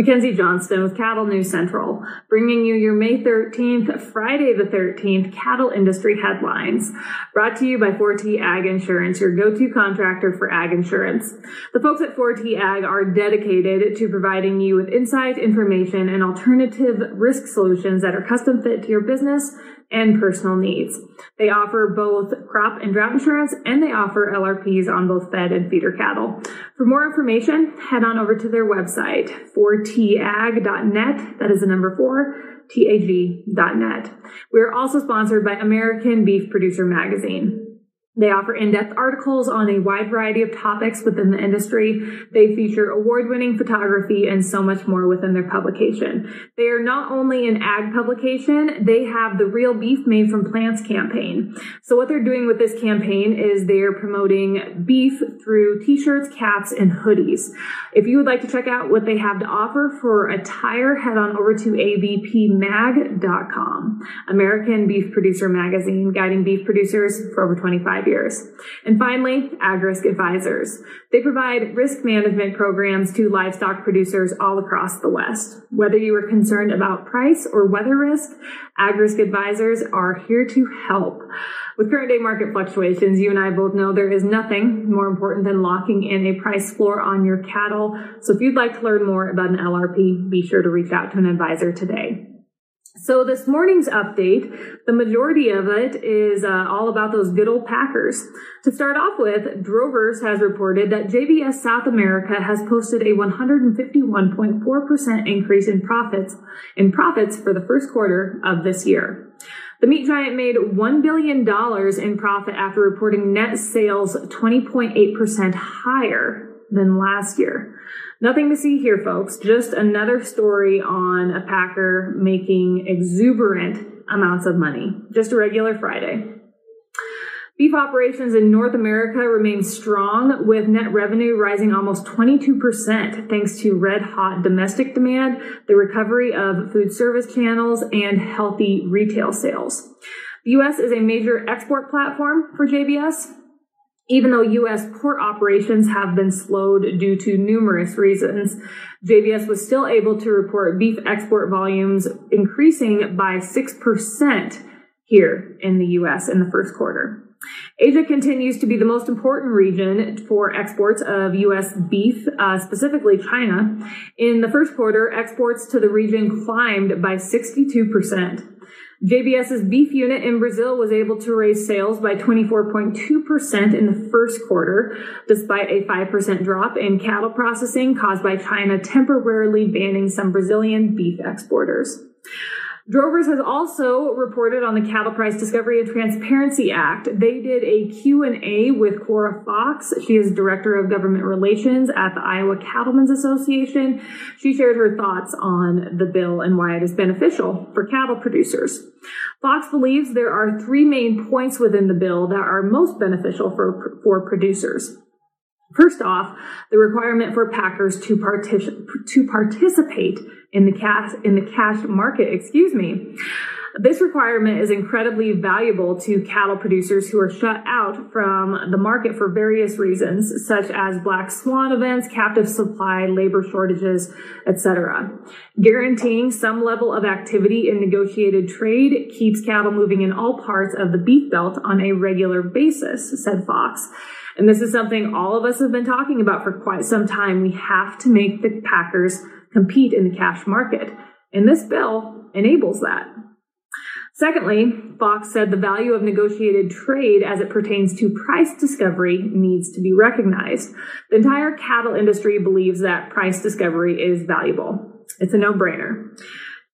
Mackenzie Johnston with Cattle News Central, bringing you your May 13th, Friday the 13th cattle industry headlines. Brought to you by 4T Ag Insurance, your go-to contractor for ag insurance. The folks at 4T Ag are dedicated to providing you with insight, information, and alternative risk solutions that are custom fit to your business and personal needs. They offer both crop and drought insurance and they offer LRPs on both fed and feeder cattle. For more information, head on over to their website, 4tag.net. That is the number four, tag.net. We are also sponsored by American Beef Producer Magazine. They offer in-depth articles on a wide variety of topics within the industry. They feature award-winning photography and so much more within their publication. They are not only an ag publication, they have the Real Beef Made from Plants campaign. So what they're doing with this campaign is they're promoting beef through t-shirts, caps, and hoodies. If you would like to check out what they have to offer for attire, head on over to abpmag.com. American Beef Producer Magazine, guiding beef producers for over 25 five years. And finally, AgRisk Advisors. They provide risk management programs to livestock producers all across the West. Whether you are concerned about price or weather risk, AgRisk Advisors are here to help. With current day market fluctuations, you and I both know there is nothing more important than locking in a price floor on your cattle. So if you'd like to learn more about an LRP, be sure to reach out to an advisor today. So this morning's update, the majority of it is uh, all about those good old Packers. To start off with, Drovers has reported that JBS South America has posted a 151.4% increase in profits in profits for the first quarter of this year. The meat giant made $1 billion in profit after reporting net sales 20.8% higher than last year. Nothing to see here, folks. Just another story on a Packer making exuberant amounts of money. Just a regular Friday. Beef operations in North America remain strong, with net revenue rising almost 22% thanks to red hot domestic demand, the recovery of food service channels, and healthy retail sales. The U.S. is a major export platform for JBS, even though U.S. port operations have been slowed due to numerous reasons, JBS was still able to report beef export volumes increasing by 6% here in the U.S. in the first quarter. Asia continues to be the most important region for exports of U.S. beef, uh, specifically China. In the first quarter, exports to the region climbed by 62%. JBS's beef unit in Brazil was able to raise sales by 24.2% in the first quarter, despite a 5% drop in cattle processing caused by China temporarily banning some Brazilian beef exporters. Drovers has also reported on the Cattle Price Discovery and Transparency Act. They did a Q&A with Cora Fox. She is Director of Government Relations at the Iowa Cattlemen's Association. She shared her thoughts on the bill and why it is beneficial for cattle producers. Fox believes there are three main points within the bill that are most beneficial for, for producers. First off, the requirement for packers to, to participate in the cash in the cash market, excuse me. This requirement is incredibly valuable to cattle producers who are shut out from the market for various reasons, such as black swan events, captive supply, labor shortages, etc. Guaranteeing some level of activity in negotiated trade keeps cattle moving in all parts of the beef belt on a regular basis, said Fox. And this is something all of us have been talking about for quite some time. We have to make the packers compete in the cash market. And this bill enables that. Secondly, Fox said the value of negotiated trade as it pertains to price discovery needs to be recognized. The entire cattle industry believes that price discovery is valuable. It's a no-brainer.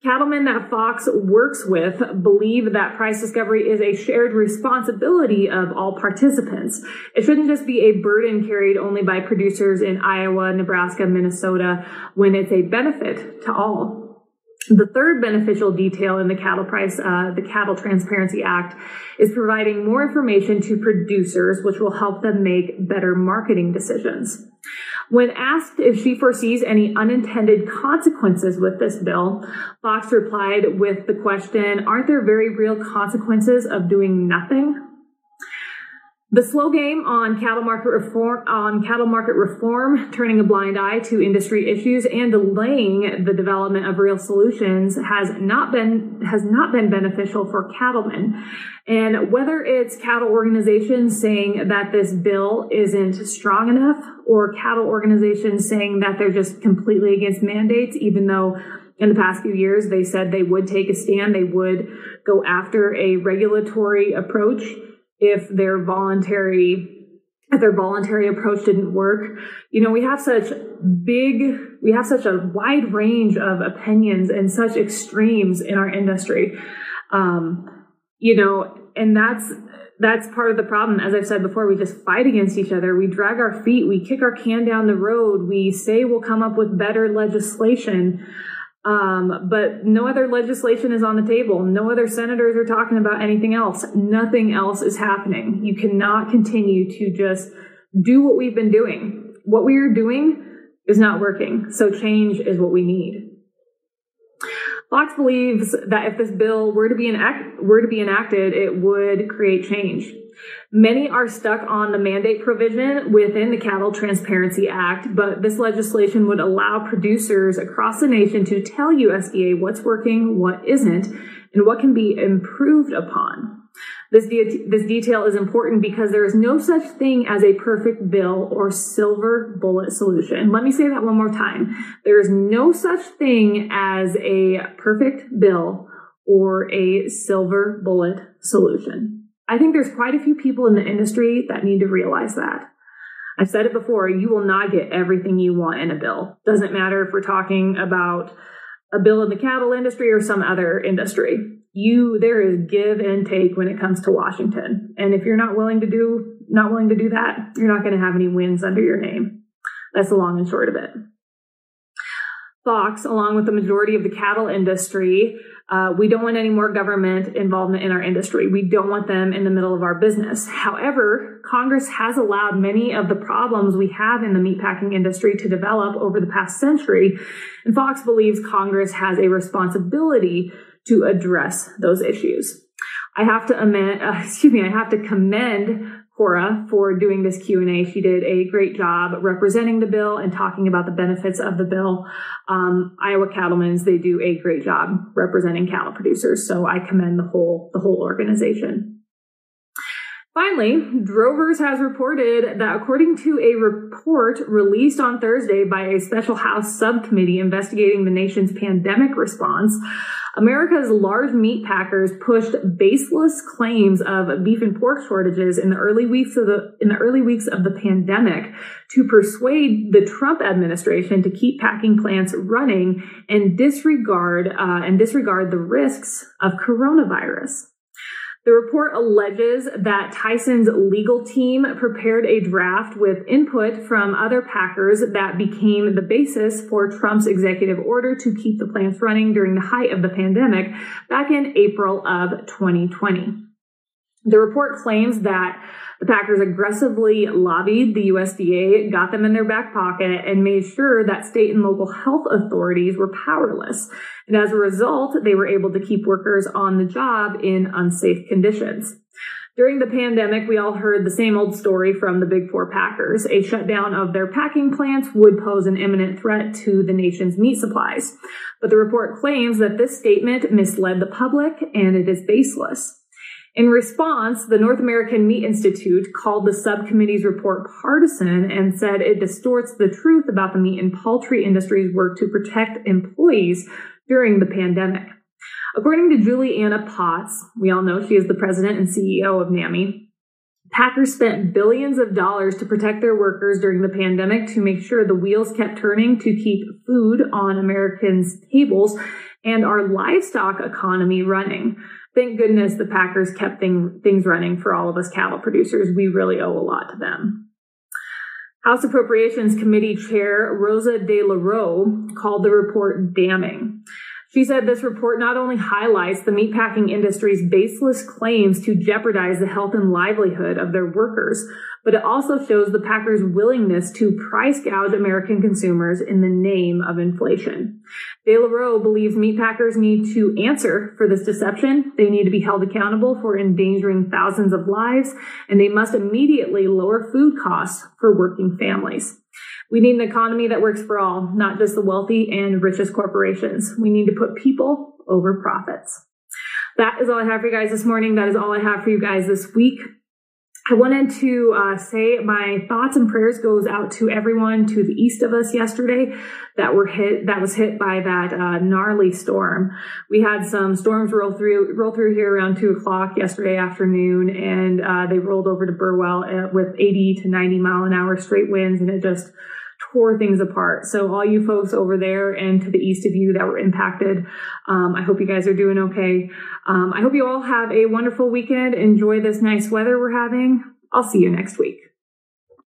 Cattlemen that Fox works with believe that price discovery is a shared responsibility of all participants. It shouldn't just be a burden carried only by producers in Iowa, Nebraska, Minnesota, when it's a benefit to all. The third beneficial detail in the cattle price, uh, the Cattle Transparency Act, is providing more information to producers, which will help them make better marketing decisions. When asked if she foresees any unintended consequences with this bill, Fox replied with the question, aren't there very real consequences of doing nothing? The slow game on cattle market reform, on cattle market reform, turning a blind eye to industry issues and delaying the development of real solutions has not been, has not been beneficial for cattlemen. And whether it's cattle organizations saying that this bill isn't strong enough or cattle organizations saying that they're just completely against mandates, even though in the past few years they said they would take a stand, they would go after a regulatory approach if their voluntary if their voluntary approach didn't work. You know, we have such big, we have such a wide range of opinions and such extremes in our industry. Um, you know, and that's, that's part of the problem. As I've said before, we just fight against each other. We drag our feet. We kick our can down the road. We say we'll come up with better legislation. Um, but no other legislation is on the table. No other senators are talking about anything else. Nothing else is happening. You cannot continue to just do what we've been doing. What we are doing is not working. So change is what we need. Fox believes that if this bill were to be enact- were to be enacted, it would create change. Many are stuck on the mandate provision within the Cattle Transparency Act, but this legislation would allow producers across the nation to tell USDA what's working, what isn't, and what can be improved upon. This, de- this detail is important because there is no such thing as a perfect bill or silver bullet solution. Let me say that one more time. There is no such thing as a perfect bill or a silver bullet solution. I think there's quite a few people in the industry that need to realize that. I've said it before, you will not get everything you want in a bill. Doesn't matter if we're talking about a bill in the cattle industry or some other industry. You there is give and take when it comes to Washington. And if you're not willing to do not willing to do that, you're not going to have any wins under your name. That's the long and short of it. Fox, along with the majority of the cattle industry, Uh, we don't want any more government involvement in our industry. We don't want them in the middle of our business. However, Congress has allowed many of the problems we have in the meatpacking industry to develop over the past century. And Fox believes Congress has a responsibility to address those issues. I have to amend, uh, excuse me, I have to commend Cora for doing this Q&A. She did a great job representing the bill and talking about the benefits of the bill. Um, Iowa Cattlemen's, they do a great job representing cattle producers. So I commend the whole, the whole organization. Finally, Drovers has reported that according to a report released on Thursday by a special House subcommittee investigating the nation's pandemic response, America's large meat packers pushed baseless claims of beef and pork shortages in the early weeks of the in the early weeks of the pandemic to persuade the Trump administration to keep packing plants running and disregard uh, and disregard the risks of coronavirus. The report alleges that Tyson's legal team prepared a draft with input from other packers that became the basis for Trump's executive order to keep the plants running during the height of the pandemic back in April of 2020. The report claims that the Packers aggressively lobbied the USDA, got them in their back pocket, and made sure that state and local health authorities were powerless. And as a result, they were able to keep workers on the job in unsafe conditions. During the pandemic, we all heard the same old story from the big four packers. A shutdown of their packing plants would pose an imminent threat to the nation's meat supplies. But the report claims that this statement misled the public and it is baseless. In response, the North American Meat Institute called the subcommittee's report partisan and said it distorts the truth about the meat and poultry industry's work to protect employees during the pandemic. According to Julie Anna Potts, we all know she is the president and CEO of NAMI, Packers spent billions of dollars to protect their workers during the pandemic to make sure the wheels kept turning to keep food on Americans' tables and our livestock economy running thank goodness the Packers kept thing, things running for all of us cattle producers. We really owe a lot to them. House Appropriations Committee Chair Rosa De La DeLauro called the report damning. She said this report not only highlights the meatpacking industry's baseless claims to jeopardize the health and livelihood of their workers, but it also shows the Packers' willingness to price gouge American consumers in the name of inflation. DeLauro believes meatpackers need to answer for this deception. They need to be held accountable for endangering thousands of lives, and they must immediately lower food costs for working families. We need an economy that works for all, not just the wealthy and richest corporations. We need to put people over profits. That is all I have for you guys this morning. That is all I have for you guys this week. I wanted to uh, say my thoughts and prayers goes out to everyone to the east of us yesterday that were hit that was hit by that uh, gnarly storm. We had some storms roll through roll through here around two o'clock yesterday afternoon, and uh, they rolled over to Burwell uh, with 80 to 90 mile an hour straight winds, and it just tore things apart. So all you folks over there and to the east of you that were impacted, um, I hope you guys are doing okay. Um, I hope you all have a wonderful weekend. Enjoy this nice weather we're having. I'll see you next week.